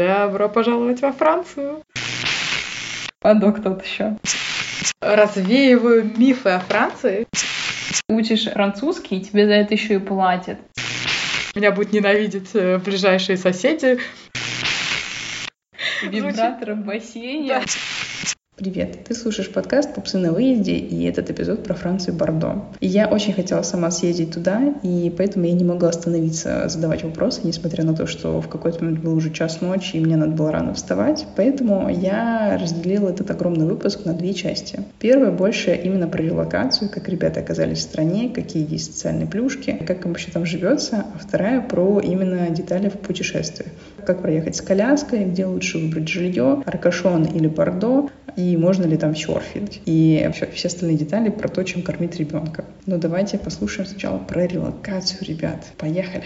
Добро пожаловать во Францию. Падок тут еще. Развеиваю мифы о Франции. Учишь французский, тебе за это еще и платят. Меня будут ненавидеть э, ближайшие соседи. Вибратор в бассейне. Да. Привет, ты слушаешь подкаст «Пупсы на выезде» и этот эпизод про Францию Бордо. И я очень хотела сама съездить туда, и поэтому я не могла остановиться задавать вопросы, несмотря на то, что в какой-то момент был уже час ночи, и мне надо было рано вставать. Поэтому я разделила этот огромный выпуск на две части. Первая больше именно про релокацию, как ребята оказались в стране, какие есть социальные плюшки, как им вообще там живется, а вторая про именно детали в путешествиях. Как проехать с коляской, где лучше выбрать жилье, Аркашон или Бордо, и можно ли там серфить, и все, все остальные детали про то, чем кормить ребенка. Но давайте послушаем сначала про релокацию, ребят. Поехали!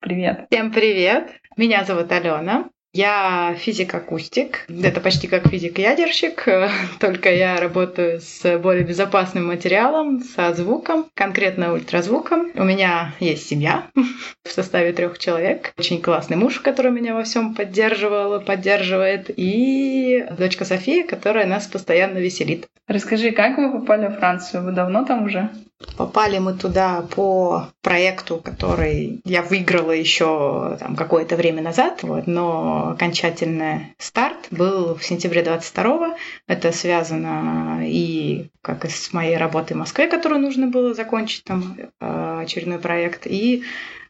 Привет. Всем привет! Меня зовут Алена. Я физик-акустик. Это почти как физик-ядерщик, только я работаю с более безопасным материалом, со звуком, конкретно ультразвуком. У меня есть семья в составе трех человек. Очень классный муж, который меня во всем поддерживал, поддерживает. И дочка София, которая нас постоянно веселит. Расскажи, как вы попали в Францию? Вы давно там уже? Попали мы туда по проекту, который я выиграла еще там, какое-то время назад, вот, но окончательный старт был в сентябре 22 Это связано и как и с моей работой в Москве, которую нужно было закончить, там э, очередной проект, и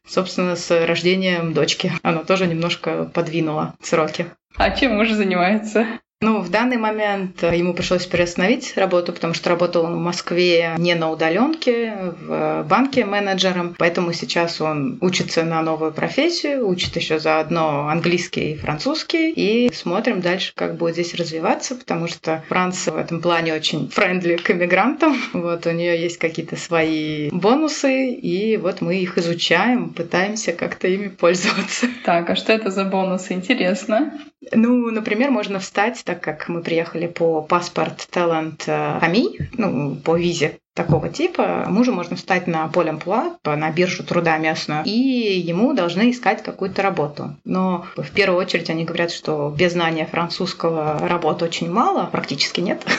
собственно, с рождением дочки. Оно тоже немножко подвинуло сроки. А чем муж занимается? Ну, в данный момент э, ему пришлось приостановить работу, потому что работал он в Москве не на удаленке, в банке менеджером, поэтому сейчас он учится на новую профессию, учит еще заодно английский и французский, и смотрим дальше, как будет здесь развиваться, потому что Франция в этом плане очень френдли к иммигрантам, вот у нее есть какие-то свои бонусы, и вот мы их изучаем, пытаемся как-то ими пользоваться. Так, а что это за бонусы? Интересно. Ну, например, можно встать, так как мы приехали по паспорт талант АМИ, ну, по визе такого типа, мужу можно встать на поле амплуа, на биржу труда местную, и ему должны искать какую-то работу. Но в первую очередь они говорят, что без знания французского работы очень мало, практически нет.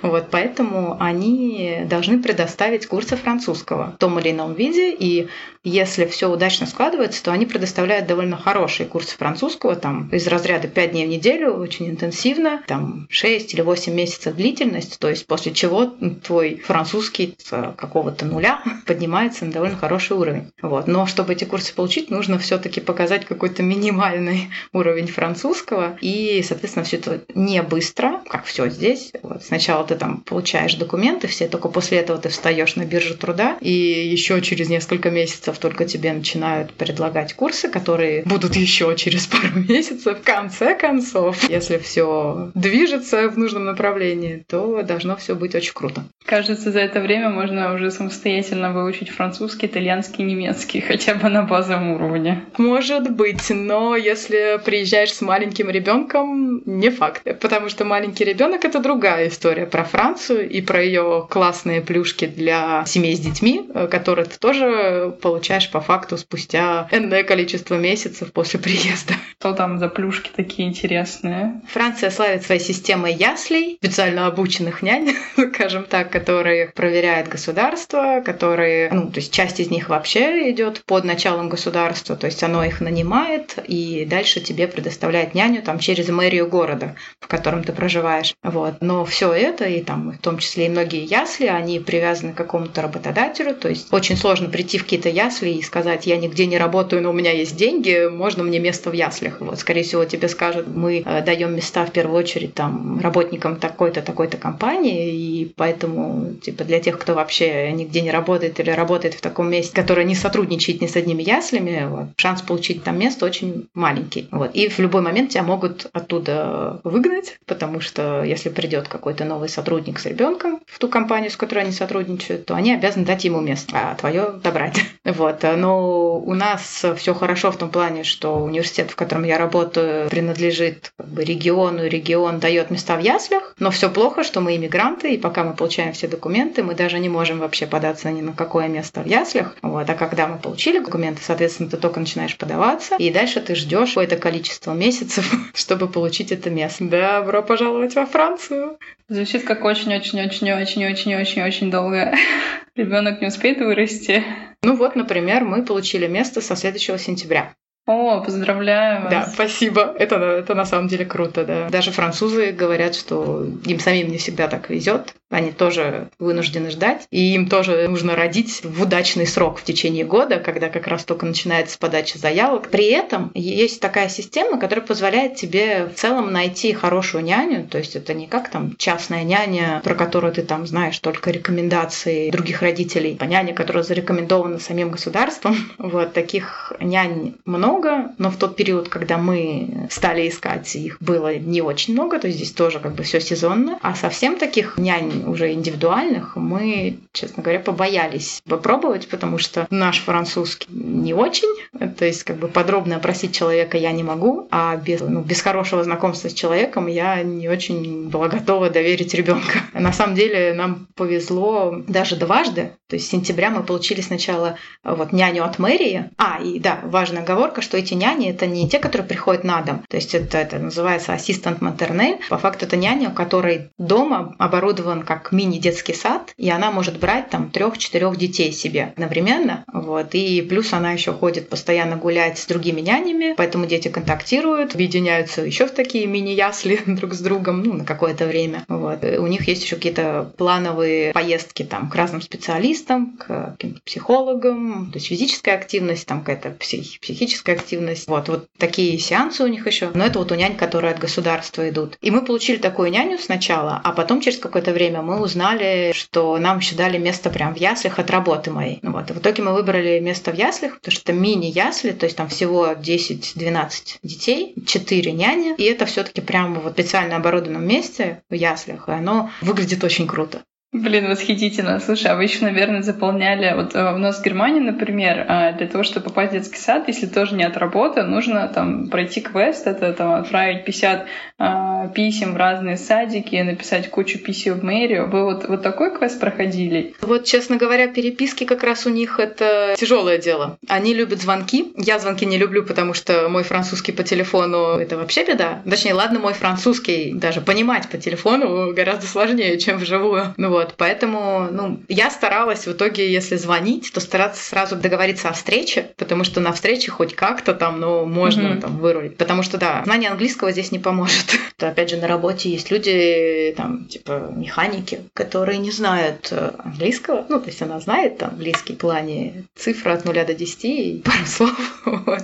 Вот, поэтому они должны предоставить курсы французского в том или ином виде, и если все удачно складывается, то они предоставляют довольно хорошие курсы французского, там из разряда 5 дней в неделю, очень интенсивно, там 6 или 8 месяцев длительность, то есть после чего твой французский с какого-то нуля поднимается на довольно хороший уровень. Вот. Но чтобы эти курсы получить, нужно все-таки показать какой-то минимальный уровень французского, и, соответственно, все это не быстро, как все здесь. Вот. Сначала ты там получаешь документы, все, только после этого ты встаешь на биржу труда, и еще через несколько месяцев только тебе начинают предлагать курсы, которые будут еще через пару месяцев. В конце концов, если все движется в нужном направлении, то должно все быть очень круто. Кажется, за это время можно уже самостоятельно выучить французский, итальянский, немецкий, хотя бы на базовом уровне. Может быть, но если приезжаешь с маленьким ребенком, не факт. Потому что маленький ребенок это другая история про Францию и про ее классные плюшки для семей с детьми, которые ты тоже получаешь по факту спустя энное количество месяцев после приезда. Что там за плюшки такие интересные? Франция славит своей системой яслей, специально обученных нянь, скажем так, которые проверяет государство, которые, ну, то есть часть из них вообще идет под началом государства, то есть оно их нанимает и дальше тебе предоставляет няню там через мэрию города, в котором ты проживаешь. Вот. Но все это, и там в том числе и многие ясли, они привязаны к какому-то работодателю, то есть очень сложно прийти в какие-то ясли и сказать, я нигде не работаю, но у меня есть деньги, можно мне место в яслях. Вот, скорее всего, тебе скажут, мы э, даем места в первую очередь там работникам такой-то, такой-то компании, и поэтому типа для тех, кто вообще нигде не работает или работает в таком месте, которое не сотрудничает ни с одними яслями, вот, шанс получить там место очень маленький. Вот. И в любой момент тебя могут оттуда выгнать, потому что если придет какой-то новый сотрудник с ребенком в ту компанию, с которой они сотрудничают, то они обязаны дать ему место, а твое добрать. Вот. Но у нас все хорошо в том плане, что университет, в котором я работаю, принадлежит как бы, региону, регион дает места в яслях, но все плохо, что мы иммигранты, и пока мы получаем все документы, мы даже не можем вообще податься ни на какое место в яслях. Вот. А когда мы получили документы, соответственно, ты только начинаешь подаваться, и дальше ты ждешь какое-то количество месяцев, чтобы получить это место. Добро пожаловать во Францию! Звучит как очень-очень-очень-очень-очень-очень долго. Ребенок не успеет вырасти. Ну вот, например, мы получили место со следующего сентября. О, поздравляю вас. Да, спасибо. Это, это на самом деле круто, да. Даже французы говорят, что им самим не всегда так везет. Они тоже вынуждены ждать. И им тоже нужно родить в удачный срок в течение года, когда как раз только начинается подача заявок. При этом есть такая система, которая позволяет тебе в целом найти хорошую няню. То есть это не как там частная няня, про которую ты там знаешь только рекомендации других родителей, а няня, которая зарекомендована самим государством. Вот таких нянь много но в тот период, когда мы стали искать, их было не очень много, то есть здесь тоже как бы все сезонно. А совсем таких нянь уже индивидуальных мы, честно говоря, побоялись попробовать, потому что наш французский не очень, то есть как бы подробно опросить человека я не могу, а без, ну, без хорошего знакомства с человеком я не очень была готова доверить ребенка. На самом деле нам повезло даже дважды, то есть с сентября мы получили сначала вот няню от мэрии. А, и да, важная оговорка, что эти няни это не те, которые приходят на дом. То есть это, это называется ассистент матернель. По факту это няня, у которой дома оборудован как мини-детский сад, и она может брать там трех-четырех детей себе одновременно. Вот. И плюс она еще ходит постоянно гулять с другими нянями, поэтому дети контактируют, объединяются еще в такие мини-ясли друг с другом ну, на какое-то время. Вот. У них есть еще какие-то плановые поездки там, к разным специалистам, к каким-то психологам, то есть физическая активность, там какая-то псих- психическая активность. Вот, вот такие сеансы у них еще. Но это вот у нянь, которые от государства идут. И мы получили такую няню сначала, а потом через какое-то время мы узнали, что нам еще дали место прям в яслях от работы моей. Ну вот. И в итоге мы выбрали место в яслях, потому что мини-ясли, то есть там всего 10-12 детей, 4 няни, и это все-таки прямо вот специально оборудованном месте в яслях, и оно выглядит очень круто. Блин, восхитительно. Слушай, а вы еще, наверное, заполняли... Вот э, у нас в Германии, например, а, для того, чтобы попасть в детский сад, если тоже не от работы, нужно там пройти квест, это там отправить 50 а, писем в разные садики, написать кучу писем в мэрию. Вы вот, вот такой квест проходили? Вот, честно говоря, переписки как раз у них это тяжелое дело. Они любят звонки. Я звонки не люблю, потому что мой французский по телефону — это вообще беда. Точнее, ладно, мой французский даже понимать по телефону гораздо сложнее, чем вживую. Ну вот, поэтому, ну, я старалась в итоге, если звонить, то стараться сразу договориться о встрече, потому что на встрече хоть как-то там, ну, можно mm-hmm. там вырулить. Потому что, да, знание английского здесь не поможет. то, опять же, на работе есть люди, там, типа, механики, которые не знают э, английского. Ну, то есть она знает английский в плане цифры от 0 до 10 и пару слов. Вот.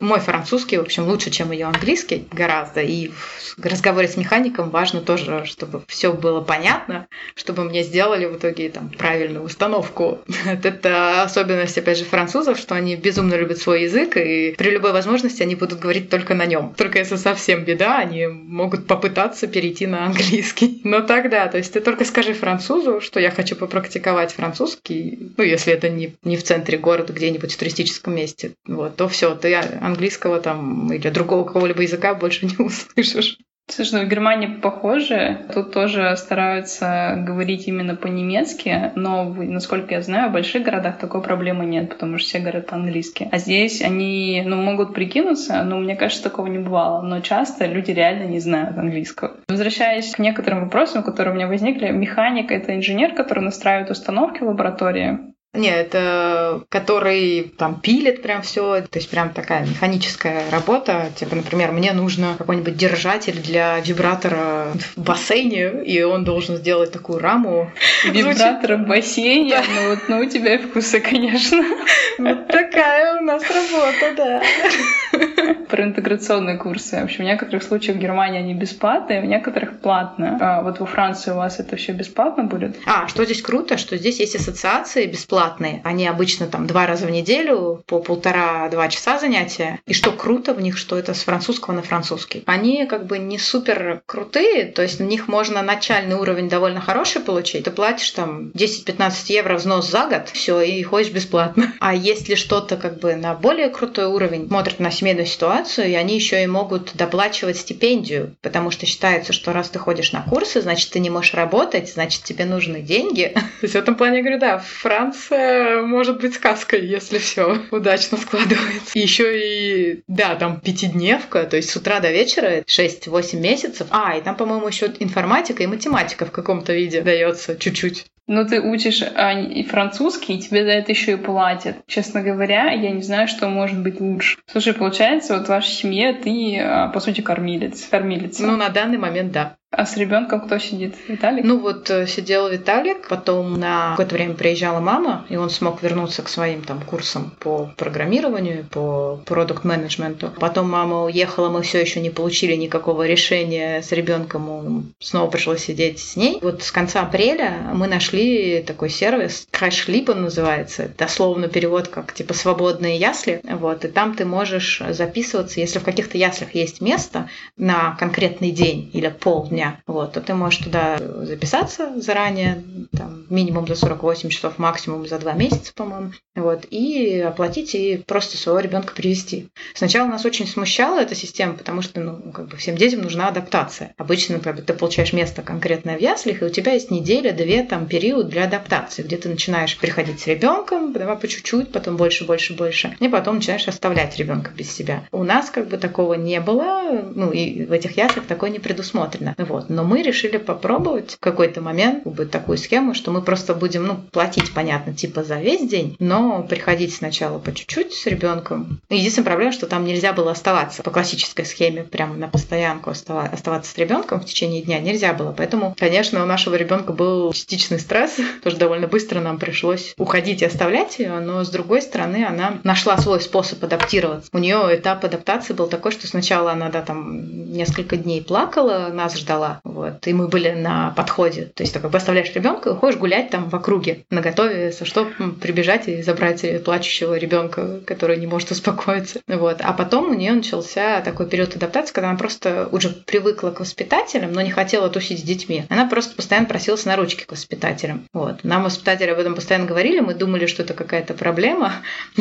Мой французский, в общем, лучше, чем ее английский гораздо. И в разговоре с механиком важно тоже, чтобы все было понятно, чтобы мне мне сделали в итоге там правильную установку. Это особенность, опять же, французов, что они безумно любят свой язык, и при любой возможности они будут говорить только на нем. Только если совсем беда, они могут попытаться перейти на английский. Но тогда, то есть ты только скажи французу, что я хочу попрактиковать французский, ну, если это не, не в центре города, где-нибудь в туристическом месте, вот, то все, ты английского там или другого какого-либо языка больше не услышишь. Слушай, в Германии похоже. Тут тоже стараются говорить именно по-немецки, но, насколько я знаю, в больших городах такой проблемы нет, потому что все говорят по-английски. А здесь они, ну, могут прикинуться, но мне кажется, такого не бывало. Но часто люди реально не знают английского. Возвращаясь к некоторым вопросам, которые у меня возникли, механик — это инженер, который настраивает установки в лаборатории. Не, это который там пилит прям все, то есть прям такая механическая работа. Типа, например, мне нужно какой-нибудь держатель для вибратора в бассейне, и он должен сделать такую раму. Вибратор в бассейне? Да. Ну вот, ну у тебя вкусы, конечно. Вот такая у нас работа, да. Про интеграционные курсы. В общем, в некоторых случаях в Германии они бесплатные, в некоторых платно. А вот во Франции у вас это все бесплатно будет? А, что здесь круто, что здесь есть ассоциации бесплатные платные. Они обычно там два раза в неделю по полтора-два часа занятия. И что круто в них, что это с французского на французский. Они как бы не супер крутые, то есть на них можно начальный уровень довольно хороший получить. Ты платишь там 10-15 евро взнос за год, все, и ходишь бесплатно. А если что-то как бы на более крутой уровень, смотрят на семейную ситуацию, и они еще и могут доплачивать стипендию, потому что считается, что раз ты ходишь на курсы, значит, ты не можешь работать, значит, тебе нужны деньги. То есть в этом плане я говорю, да, Франция может быть сказкой, если все удачно складывается. Еще и, да, там пятидневка, то есть с утра до вечера 6-8 месяцев. А, и там, по-моему, еще информатика и математика в каком-то виде дается чуть-чуть. Но ты учишь а, и французский, и тебе за это еще и платят. Честно говоря, я не знаю, что может быть лучше. Слушай, получается, вот в вашей семье ты, а, по сути, кормилец. кормилец. Ну, на данный момент, да. А с ребенком кто сидит? Виталик? Ну вот э, сидел Виталик, потом на какое-то время приезжала мама, и он смог вернуться к своим там курсам по программированию, по продукт менеджменту. Потом мама уехала, мы все еще не получили никакого решения с ребенком, снова пришлось сидеть с ней. Вот с конца апреля мы нашли такой сервис, Crashlipa называется, дословно перевод как типа свободные ясли, вот, и там ты можешь записываться, если в каких-то яслях есть место на конкретный день или полдня, дня, вот, то ты можешь туда записаться заранее, там, минимум за 48 часов, максимум за 2 месяца, по-моему, вот, и оплатить и просто своего ребенка привести. Сначала нас очень смущала эта система, потому что, ну, как бы всем детям нужна адаптация. Обычно, как бы, ты получаешь место конкретное в яслях, и у тебя есть неделя, две, там, период для адаптации, где ты начинаешь приходить с ребенком, давай по чуть-чуть, потом больше, больше, больше, и потом начинаешь оставлять ребенка без себя. У нас как бы такого не было, ну, и в этих яслях такое не предусмотрено. Вот. Но мы решили попробовать в какой-то момент быть такую схему, что мы просто будем ну, платить, понятно, типа за весь день, но приходить сначала по чуть-чуть с ребенком. Единственная проблема, что там нельзя было оставаться по классической схеме, прямо на постоянку оставаться с ребенком в течение дня нельзя было. Поэтому, конечно, у нашего ребенка был частичный стресс, тоже довольно быстро нам пришлось уходить и оставлять ее, но с другой стороны она нашла свой способ адаптироваться. У нее этап адаптации был такой, что сначала она да, там несколько дней плакала, нас ждала ждала. Вот. И мы были на подходе. То есть ты как бы оставляешь ребенка и уходишь гулять там в округе, на готове, что прибежать и забрать плачущего ребенка, который не может успокоиться. Вот. А потом у нее начался такой период адаптации, когда она просто уже привыкла к воспитателям, но не хотела тусить с детьми. Она просто постоянно просилась на ручки к воспитателям. Вот. Нам воспитатели об этом постоянно говорили, мы думали, что это какая-то проблема,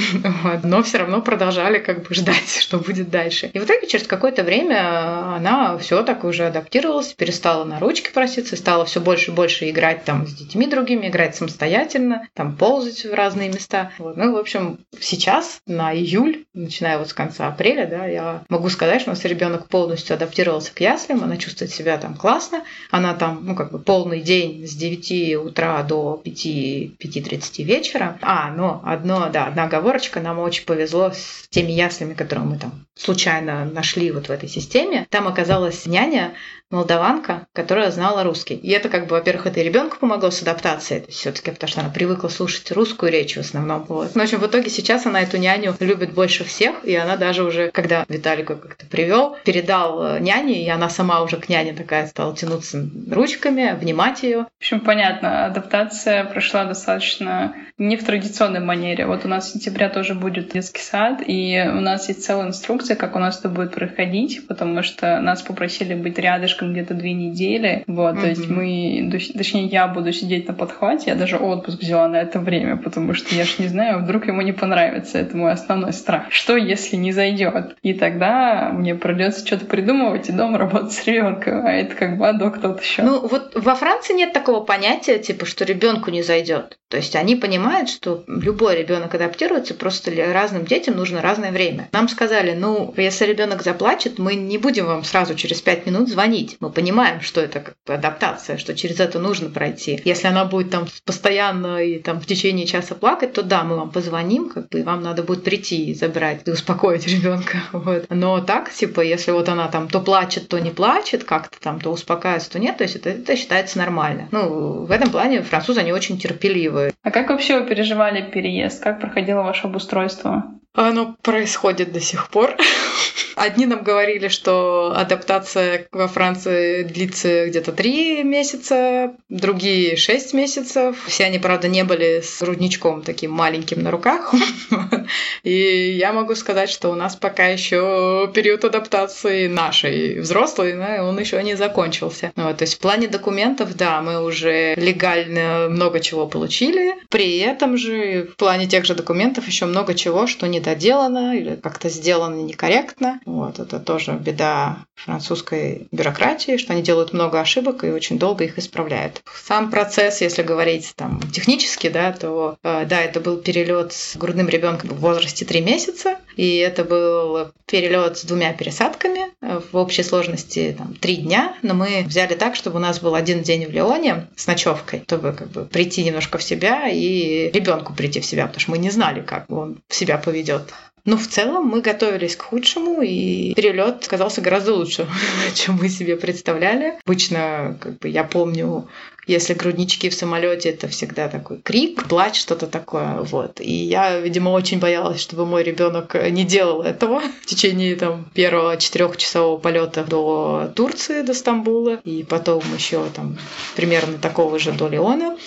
но все равно продолжали как бы ждать, что будет дальше. И в итоге через какое-то время она все так уже адаптировалась, перестала на ручки проситься, стала все больше и больше играть там с детьми другими, играть самостоятельно, там ползать в разные места. Вот. Ну, в общем, сейчас на июль, начиная вот с конца апреля, да, я могу сказать, что у нас ребенок полностью адаптировался к яслям, она чувствует себя там классно, она там, ну, как бы полный день с 9 утра до 5-5.30 вечера. А, но одно, да, одна оговорочка, нам очень повезло с теми яслями, которые мы там случайно нашли вот в этой системе. Там оказалась няня, молдаванка, которая знала русский. И это как бы, во-первых, это и ребенку помогло с адаптацией, все-таки потому что она привыкла слушать русскую речь в основном. Вот. Но, в общем, в итоге сейчас она эту няню любит больше всех, и она даже уже, когда Виталику как-то привел, передал э, няне, и она сама уже к няне такая стала тянуться ручками, обнимать ее. В общем, понятно, адаптация прошла достаточно не в традиционной манере. Вот у нас в сентябре тоже будет детский сад, и у нас есть целая инструкция, как у нас это будет проходить, потому что нас попросили быть рядышком где-то две недели. Вот, mm-hmm. то есть мы, точнее, я буду сидеть на подхвате, я даже отпуск взяла на это время, потому что я ж не знаю, вдруг ему не понравится. Это мой основной страх. Что, если не зайдет? И тогда мне придется что-то придумывать и дома работать с ребенком, а это как бы адок тот еще. Ну, вот во Франции нет такого понятия, типа, что ребенку не зайдет. То есть они понимают, что любой ребенок адаптируется, просто разным детям нужно разное время. Нам сказали, ну, если ребенок заплачет, мы не будем вам сразу через пять минут звонить. Мы понимаем, что это как бы адаптация, что через это нужно пройти. Если она будет там постоянно и там в течение часа плакать, то да, мы вам позвоним, как бы, и вам надо будет прийти и забрать, и успокоить ребенка. Вот. Но так, типа, если вот она там то плачет, то не плачет, как-то там, то успокаивается, то нет, то есть это, это считается нормально. Ну, в этом плане французы, они очень терпеливы. А как вообще вы переживали переезд? Как проходило ваше обустройство? Оно происходит до сих пор. Одни нам говорили, что адаптация во Франции длится где-то три месяца, другие шесть месяцев. Все они, правда, не были с грудничком таким маленьким на руках. И я могу сказать, что у нас пока еще период адаптации нашей взрослой, он еще не закончился. Вот, то есть в плане документов, да, мы уже легально много чего получили. При этом же в плане тех же документов еще много чего, что не доделано или как-то сделано некорректно. Вот, это тоже беда французской бюрократии, что они делают много ошибок и очень долго их исправляют. Сам процесс, если говорить там технически, да, то э, да, это был перелет с грудным ребенком в возрасте 3 месяца, и это был перелет с двумя пересадками э, в общей сложности там, 3 дня, но мы взяли так, чтобы у нас был один день в Леоне с ночевкой, чтобы как бы прийти немножко в себя и ребенку прийти в себя, потому что мы не знали, как он себя поведет. Но в целом мы готовились к худшему, и перелет оказался гораздо лучше, чем мы себе представляли. Обычно, как бы, я помню, если груднички в самолете, это всегда такой крик, плач, что-то такое. Вот. И я, видимо, очень боялась, чтобы мой ребенок не делал этого в течение там, первого четырехчасового полета до Турции, до Стамбула, и потом еще там примерно такого же до Леона.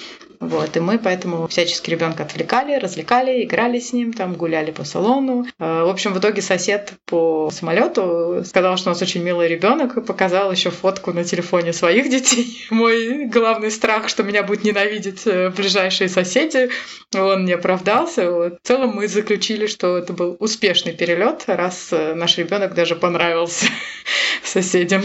Вот, и мы поэтому всячески ребенка отвлекали, развлекали, играли с ним, там гуляли по салону. Э, в общем, в итоге сосед по самолету сказал, что у нас очень милый ребенок, и показал еще фотку на телефоне своих детей. Мой главный страх, что меня будут ненавидеть э, ближайшие соседи, он не оправдался. Вот. В целом мы заключили, что это был успешный перелет, раз э, наш ребенок даже понравился соседям.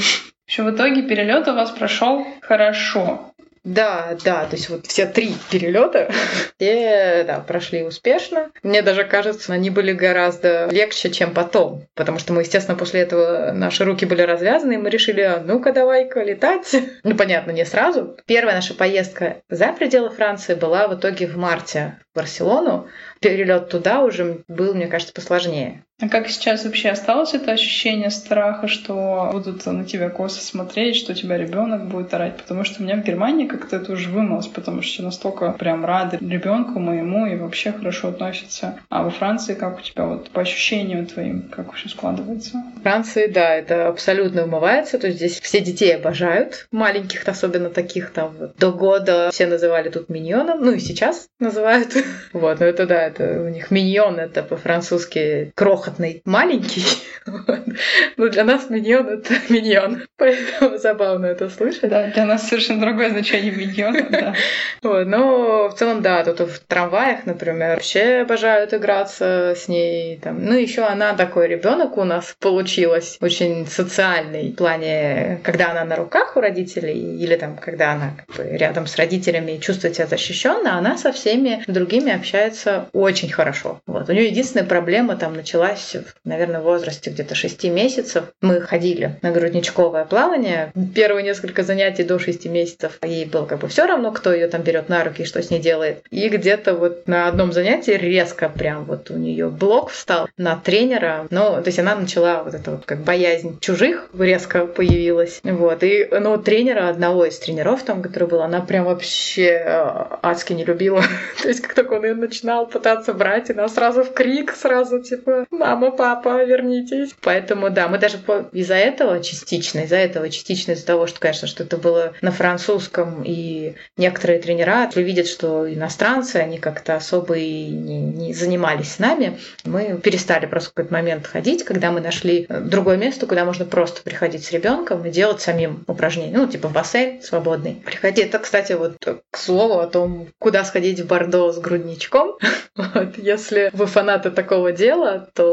Еще в итоге перелет у вас прошел хорошо. Да, да, то есть вот все три перелета, все, да, прошли успешно. Мне даже кажется, они были гораздо легче, чем потом, потому что мы, естественно, после этого наши руки были развязаны, и мы решили, а ну-ка давай-ка летать. Ну, понятно, не сразу. Первая наша поездка за пределы Франции была в итоге в марте в Барселону. Перелет туда уже был, мне кажется, посложнее. А как сейчас вообще осталось это ощущение страха, что будут на тебя косо смотреть, что у тебя ребенок будет орать? Потому что у меня в Германии как-то это уже вымылось, потому что настолько прям рады ребенку моему и вообще хорошо относятся. А во Франции как у тебя вот по ощущениям твоим, как все складывается? В Франции, да, это абсолютно умывается. То есть здесь все детей обожают, маленьких, особенно таких там до года все называли тут миньоном, ну и сейчас называют. Вот, но это да, это у них миньон, это по-французски крохотный, маленький. Но для нас миньон — это миньон. Поэтому забавно это слышать. Да, для нас совершенно другое значение миньона, да. Вот, но в целом, да, тут в трамваях, например, вообще обожают играться с ней. Там. Ну, еще она такой ребенок у нас получилась, очень социальный в плане, когда она на руках у родителей или там, когда она как бы, рядом с родителями и чувствует себя защищенно, она со всеми другими общается очень хорошо. Вот. У нее единственная проблема там началась, наверное, в возрасте где-то 6 месяцев. Мы ходили на грудничковое плавание. Первые несколько занятий до 6 месяцев ей было как бы все равно, кто ее там берет на руки и что с ней делает. И где-то вот на одном занятии резко прям вот у нее блок встал на тренера. Ну, то есть она начала вот это вот как боязнь чужих резко появилась. Вот. И, ну, тренера, одного из тренеров там, который был, она прям вообще э, адски не любила. то есть как только он ее начинал пытаться брать, она сразу в крик, сразу типа «Мама, папа, вернитесь!» Поэтому, да, мы даже из-за этого частично, из-за этого частично из-за того, что, конечно, что это было на французском, и некоторые тренера видят, что иностранцы, они как-то особо и не, не занимались с нами, мы перестали просто в какой-то момент ходить, когда мы нашли другое место, куда можно просто приходить с ребенком и делать самим упражнения, ну, типа бассейн свободный. Приходи. Это, кстати, вот к слову о том, куда сходить в Бордо с грудничком. Вот. Если вы фанаты такого дела, то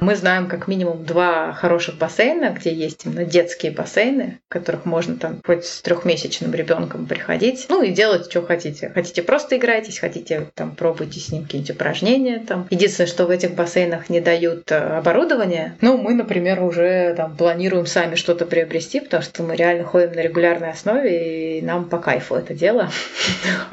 мы знаем как минимум два хороших бассейна, где есть именно детские бассейны, в которых можно там хоть с трехмесячным ребенком приходить, ну и делать, что хотите. Хотите просто играйтесь, хотите там пробуйте с ним какие-нибудь упражнения. Там. Единственное, что в этих бассейнах не дают э, оборудование. Ну, мы, например, уже там планируем сами что-то приобрести, потому что мы реально ходим на регулярной основе, и нам по кайфу это дело.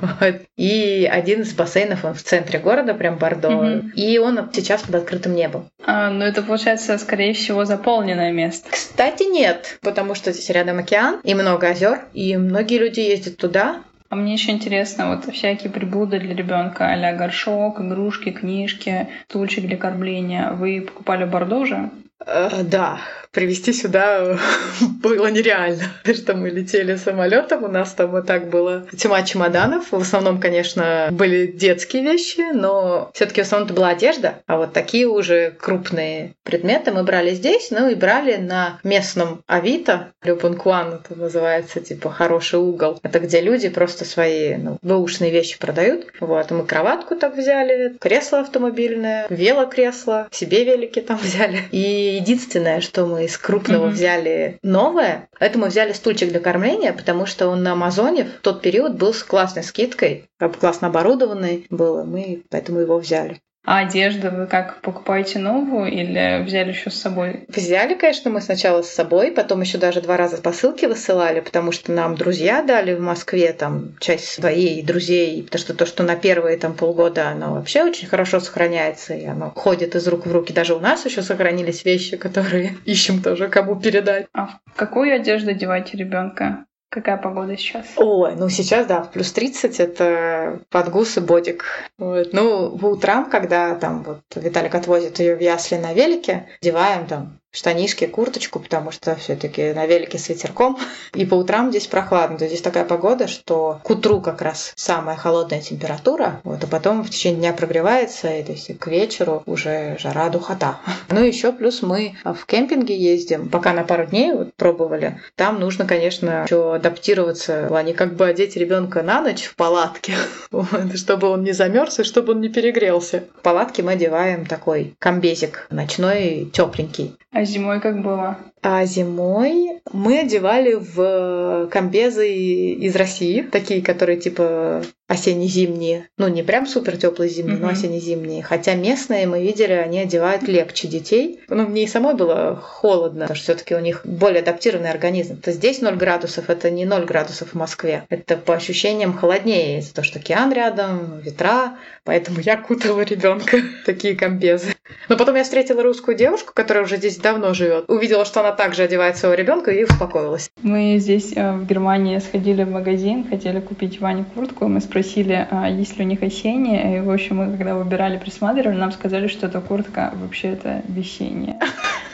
И один из бассейнов, он в центре города, прям Бордо, и он сейчас под открытым небом. А, ну это получается, скорее всего, заполненное место. Кстати, нет, потому что здесь рядом океан и много озер, и многие люди ездят туда, а мне еще интересно, вот всякие приблуды для ребенка, а горшок, игрушки, книжки, стульчик для кормления. Вы покупали в Бордо уже? Э, да, привезти сюда было нереально, что мы летели самолетом, у нас там вот так было тьма чемоданов. В основном, конечно, были детские вещи, но все-таки в основном это была одежда, а вот такие уже крупные предметы мы брали здесь, ну и брали на местном Авито, Люпанкуан это называется, типа хороший угол. Это где люди просто свои ну, бэушные вещи продают. Вот, мы кроватку так взяли, кресло автомобильное, велокресло, себе велики там взяли. И единственное, что мы из крупного mm-hmm. взяли новое. Это мы взяли стульчик для кормления, потому что он на Амазоне в тот период был с классной скидкой, классно оборудованный был, и мы поэтому его взяли. А одежду вы как покупаете новую или взяли еще с собой? Взяли, конечно, мы сначала с собой, потом еще даже два раза посылки высылали, потому что нам друзья дали в Москве там часть своей друзей, потому что то, что на первые там полгода, оно вообще очень хорошо сохраняется, и оно ходит из рук в руки. Даже у нас еще сохранились вещи, которые ищем тоже кому передать. А в какую одежду одеваете ребенка? Какая погода сейчас? Ой, ну сейчас, да, в плюс 30 это подгуз и бодик. Вот. Ну, по утрам, когда там вот Виталик отвозит ее в ясли на велике, одеваем там штанишки, курточку, потому что все-таки на велике с ветерком. И по утрам здесь прохладно. То есть здесь такая погода, что к утру как раз самая холодная температура, вот, а потом в течение дня прогревается, и то есть к вечеру уже жара, духота. Ну и еще плюс мы в кемпинге ездим, пока на пару дней вот, пробовали. Там нужно, конечно, еще адаптироваться, а не как бы одеть ребенка на ночь в палатке, чтобы он не замерз и чтобы он не перегрелся. В палатке мы одеваем такой комбезик ночной, тепленький. А зимой как было? А зимой мы одевали в комбезы из России, такие, которые типа осенне-зимние. Ну, не прям супер теплые зимние, mm-hmm. но осенне-зимние. Хотя местные, мы видели, они одевают легче детей. Ну, мне и самой было холодно, потому что все-таки у них более адаптированный организм. То здесь 0 градусов, это не 0 градусов в Москве. Это по ощущениям холоднее из-за того, что океан рядом, ветра. Поэтому я кутала ребенка такие комбезы. Но потом я встретила русскую девушку, которая уже здесь давно живет. Увидела, что она также одевает своего ребенка и успокоилась. Мы здесь э, в Германии сходили в магазин, хотели купить Ване куртку. Мы спросили, а есть ли у них осенняя. И, в общем, мы когда выбирали, присматривали, нам сказали, что эта куртка вообще это весенняя.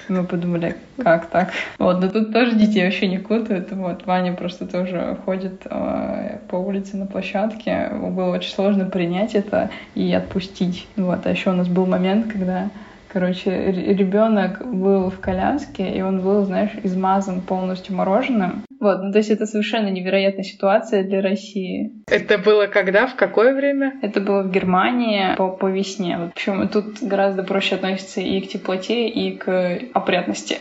Мы подумали, как так? Вот, но тут тоже детей вообще не кутают. Вот, Ваня просто тоже ходит э, по улице на площадке. Было очень сложно принять это и отпустить. Вот, а еще у нас был момент, когда Короче, ребенок был в коляске, и он был, знаешь, измазан полностью мороженым. Вот, ну то есть это совершенно невероятная ситуация для России. Это было когда, в какое время? Это было в Германии по, по весне. В общем, тут гораздо проще относится и к теплоте, и к опрятности.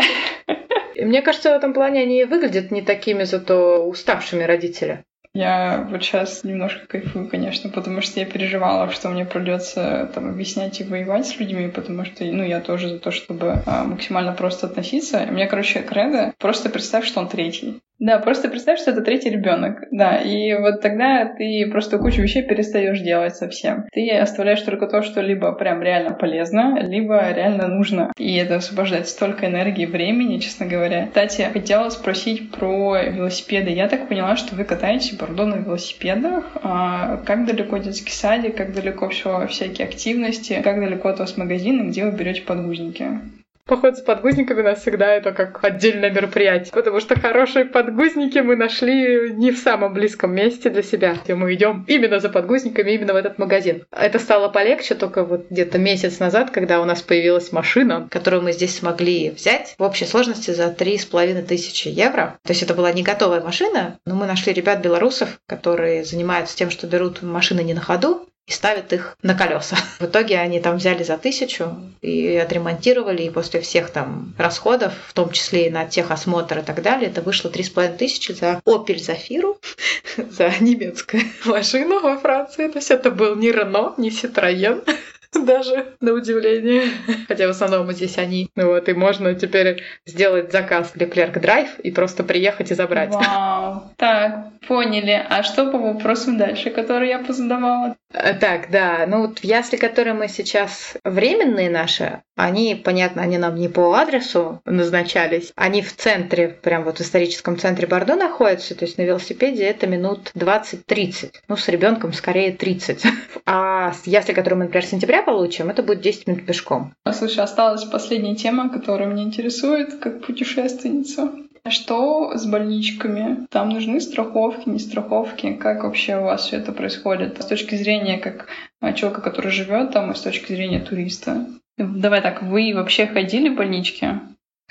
Мне кажется, в этом плане они выглядят не такими зато уставшими родители. Я вот сейчас немножко кайфую, конечно, потому что я переживала, что мне придется там объяснять и воевать с людьми, потому что, ну, я тоже за то, чтобы а, максимально просто относиться. У меня, короче, кредо, просто представь, что он третий. Да, просто представь, что это третий ребенок. Да, и вот тогда ты просто кучу вещей перестаешь делать совсем. Ты оставляешь только то, что либо прям реально полезно, либо реально нужно. И это освобождает столько энергии, времени, честно говоря. Кстати, хотела спросить про велосипеды. Я так поняла, что вы катаетесь, пардон, на велосипедах. А как далеко детский садик, как далеко все, всякие активности, как далеко от вас магазин где вы берете подгузники? Поход с подгузниками у нас всегда это как отдельное мероприятие, потому что хорошие подгузники мы нашли не в самом близком месте для себя. И мы идем именно за подгузниками, именно в этот магазин. Это стало полегче только вот где-то месяц назад, когда у нас появилась машина, которую мы здесь смогли взять в общей сложности за три с половиной тысячи евро. То есть это была не готовая машина, но мы нашли ребят-белорусов, которые занимаются тем, что берут машины не на ходу, и ставят их на колеса. В итоге они там взяли за тысячу и отремонтировали, и после всех там расходов, в том числе и на техосмотр и так далее, это вышло три с половиной тысячи за Opel Zafira, за немецкую машину во Франции. То есть это был не Рено, не Citroën, даже на удивление. Хотя в основном здесь они. Ну вот, и можно теперь сделать заказ для Clerk Drive и просто приехать и забрать. Вау. Так, поняли. А что по вопросам дальше, которые я позадавала? Э, так, да. Ну вот ясли, которые мы сейчас временные наши, они, понятно, они нам не по адресу назначались. Они в центре, прям вот в историческом центре Бордо находятся. То есть на велосипеде это минут 20-30. Ну, с ребенком скорее 30. А ясли, которые мы, например, в сентябре получим, это будет 10 минут пешком. Слушай, осталась последняя тема, которая меня интересует, как путешественницу. Что с больничками? Там нужны страховки, не страховки? Как вообще у вас все это происходит? С точки зрения как человека, который живет там, и с точки зрения туриста. Давай так, вы вообще ходили в больнички?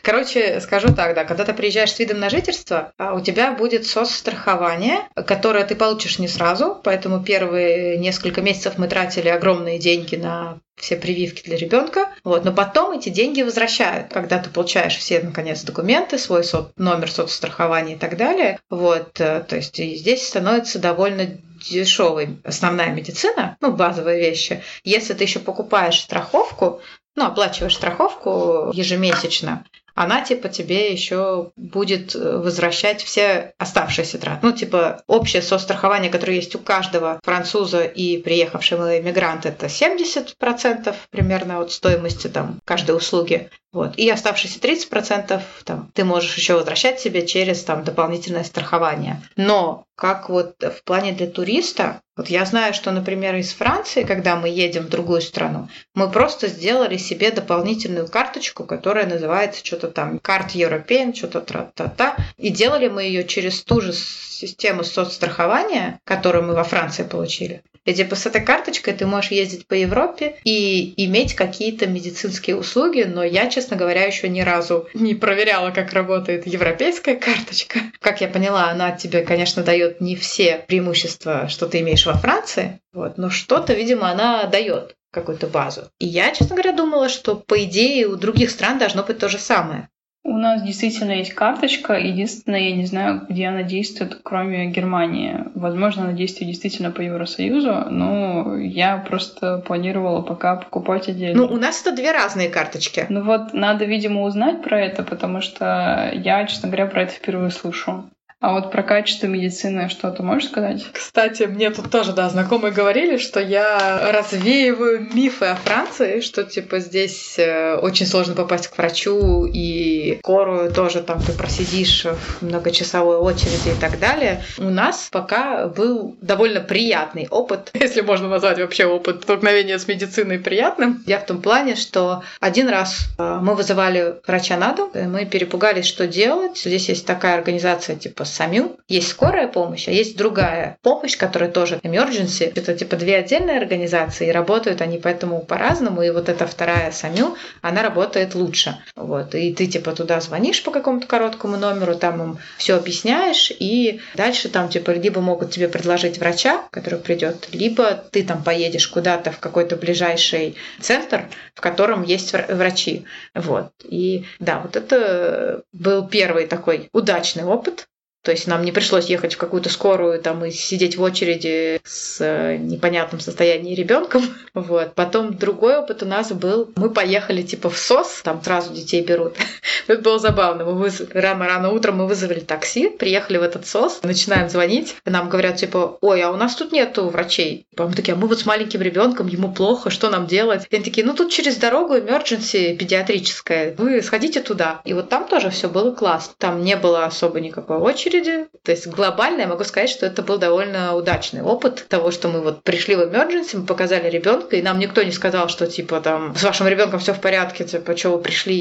Короче, скажу так, да, когда ты приезжаешь с видом на жительство, а, у тебя будет соцстрахование, которое ты получишь не сразу, поэтому первые несколько месяцев мы тратили огромные деньги на все прививки для ребенка, вот, но потом эти деньги возвращают, когда ты получаешь все, наконец, документы, свой со номер соцстрахования и так далее, вот, э, то есть здесь становится довольно дешевой основная медицина, ну, базовые вещи. Если ты еще покупаешь страховку, ну, оплачиваешь страховку ежемесячно, она типа тебе еще будет э, возвращать все оставшиеся траты. Ну, типа, общее сострахование, которое есть у каждого француза и приехавшего иммигранта, это 70% примерно от стоимости там каждой услуги. Вот. И оставшиеся 30% там, ты можешь еще возвращать себе через там, дополнительное страхование. Но как вот в плане для туриста, вот я знаю, что, например, из Франции, когда мы едем в другую страну, мы просто сделали себе дополнительную карточку, которая называется что-то там карт European, что-то тра-та-та, и делали мы ее через ту же систему соцстрахования, которую мы во Франции получили. И типа с этой карточкой ты можешь ездить по Европе и иметь какие-то медицинские услуги, но я, честно говоря, еще ни разу не проверяла, как работает европейская карточка. Как я поняла, она тебе, конечно, дает не все преимущества, что ты имеешь во Франции, вот, но что-то, видимо, она дает какую-то базу. И я, честно говоря, думала, что по идее у других стран должно быть то же самое. У нас действительно есть карточка. Единственное, я не знаю, где она действует, кроме Германии. Возможно, она действует действительно по Евросоюзу, но я просто планировала пока покупать отдельно. Ну, у нас это две разные карточки. Ну вот, надо, видимо, узнать про это, потому что я, честно говоря, про это впервые слышу. А вот про качество медицины что ты можешь сказать? Кстати, мне тут тоже, да, знакомые говорили, что я развеиваю мифы о Франции, что, типа, здесь э, очень сложно попасть к врачу, и скорую тоже там ты просидишь в многочасовой очереди и так далее. У нас пока был довольно приятный опыт, если можно назвать вообще опыт столкновения с медициной приятным. Я в том плане, что один раз э, мы вызывали врача на дом, мы перепугались, что делать. Здесь есть такая организация, типа САМЮ. Есть скорая помощь, а есть другая помощь, которая тоже emergency. Это типа две отдельные организации, и работают они поэтому по-разному. И вот эта вторая САМЮ, она работает лучше. Вот. И ты типа туда звонишь по какому-то короткому номеру, там им все объясняешь, и дальше там типа либо могут тебе предложить врача, который придет, либо ты там поедешь куда-то в какой-то ближайший центр, в котором есть врачи. Вот. И да, вот это был первый такой удачный опыт, то есть нам не пришлось ехать в какую-то скорую там и сидеть в очереди с э, непонятным состоянием ребенком. Вот. Потом другой опыт у нас был. Мы поехали типа в СОС, там сразу детей берут. Это было забавно. Мы выз... Рано-рано утром мы вызвали такси, приехали в этот СОС, начинаем звонить. Нам говорят типа, ой, а у нас тут нету врачей. Мы такие, а мы вот с маленьким ребенком, ему плохо, что нам делать? И они такие, ну тут через дорогу emergency педиатрическая, вы сходите туда. И вот там тоже все было классно. Там не было особо никакой очереди очереди. То есть глобально я могу сказать, что это был довольно удачный опыт того, что мы вот пришли в emergency, мы показали ребенка, и нам никто не сказал, что типа там с вашим ребенком все в порядке, типа, что вы пришли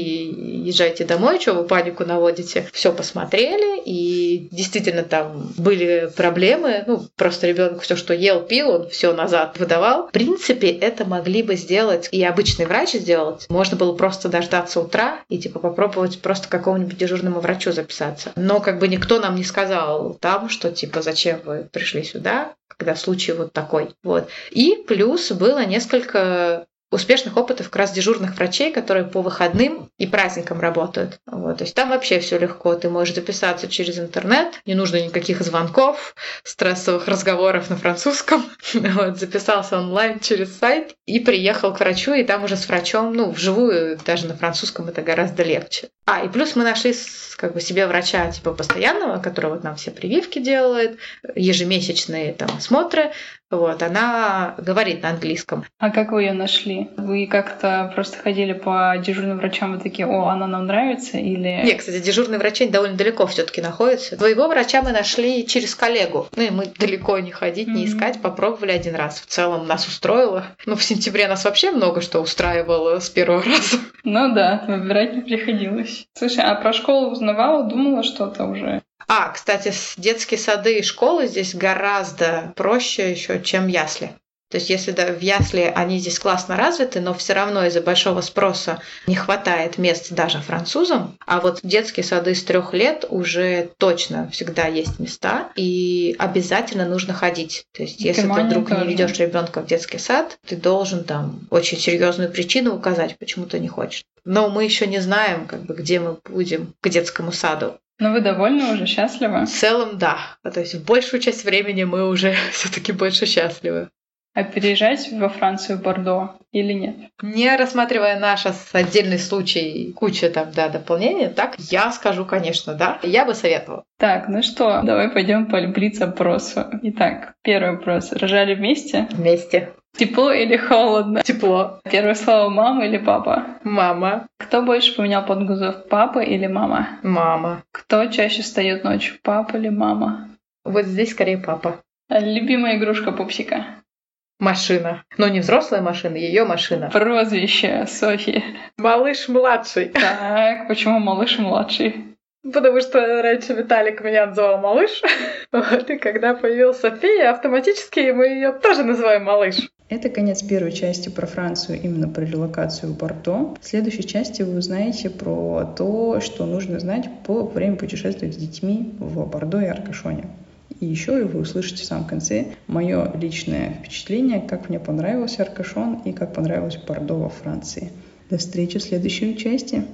езжайте домой, что вы панику наводите. Все посмотрели, и действительно там были проблемы. Ну, просто ребенок все, что ел, пил, он все назад выдавал. В принципе, это могли бы сделать и обычный врач сделать. Можно было просто дождаться утра и типа попробовать просто какому-нибудь дежурному врачу записаться. Но как бы никто нам не сказал там, что типа зачем вы пришли сюда, когда случай вот такой. Вот. И плюс было несколько успешных опытов как раз дежурных врачей, которые по выходным и праздникам работают. Вот, то есть там вообще все легко. Ты можешь записаться через интернет, не нужно никаких звонков, стрессовых разговоров на французском. Вот, записался онлайн через сайт и приехал к врачу, и там уже с врачом, ну, вживую, даже на французском это гораздо легче. А, и плюс мы нашли как бы себе врача типа постоянного, который вот нам все прививки делает, ежемесячные там осмотры, Вот, она говорит на английском. А как вы ее нашли? Вы как-то просто ходили по дежурным врачам и такие, о, она нам нравится? Или... Нет, кстати, дежурный врач довольно далеко все-таки находится. Своего врача мы нашли через коллегу. Ну и мы далеко не ходить, не искать, попробовали один раз. В целом нас устроило. Ну, в сентябре нас вообще много что устраивало с первого раза. Ну да, выбирать не приходилось. Слушай, а про школу узнавала, думала что-то уже? А, кстати, детские сады и школы здесь гораздо проще еще, чем ясли. То есть если да, в ясли они здесь классно развиты, но все равно из-за большого спроса не хватает мест даже французам. А вот детские сады с трех лет уже точно всегда есть места, и обязательно нужно ходить. То есть если ты вдруг тоже. не ведешь ребенка в детский сад, ты должен там очень серьезную причину указать, почему ты не хочешь. Но мы еще не знаем, как бы, где мы будем к детскому саду. Но вы довольны уже, счастливы? В целом, да. То есть большую часть времени мы уже все-таки больше счастливы. А переезжать во Францию, в Бордо или нет? Не рассматривая наш отдельный случай, куча там, да, дополнений, так я скажу, конечно, да. Я бы советовала. Так, ну что, давай пойдем по блиц-опросу. Итак, первый вопрос. Рожали вместе? Вместе. Тепло или холодно? Тепло. Первое слово мама или папа? Мама. Кто больше поменял подгузов, папа или мама? Мама. Кто чаще встает ночью, папа или мама? Вот здесь скорее папа. Любимая игрушка пупсика? Машина. Но не взрослая машина, ее машина. Прозвище Софьи. Малыш младший. Так, почему малыш младший? Потому что раньше Виталик меня называл малыш. Вот, и когда появилась София, автоматически мы ее тоже называем малыш. Это конец первой части про Францию, именно про релокацию в Бордо. В следующей части вы узнаете про то, что нужно знать по время путешествовать с детьми в Бордо и Аркашоне. И еще вы услышите в самом конце мое личное впечатление, как мне понравился Аркашон и как понравилось Бордо во Франции. До встречи в следующей части.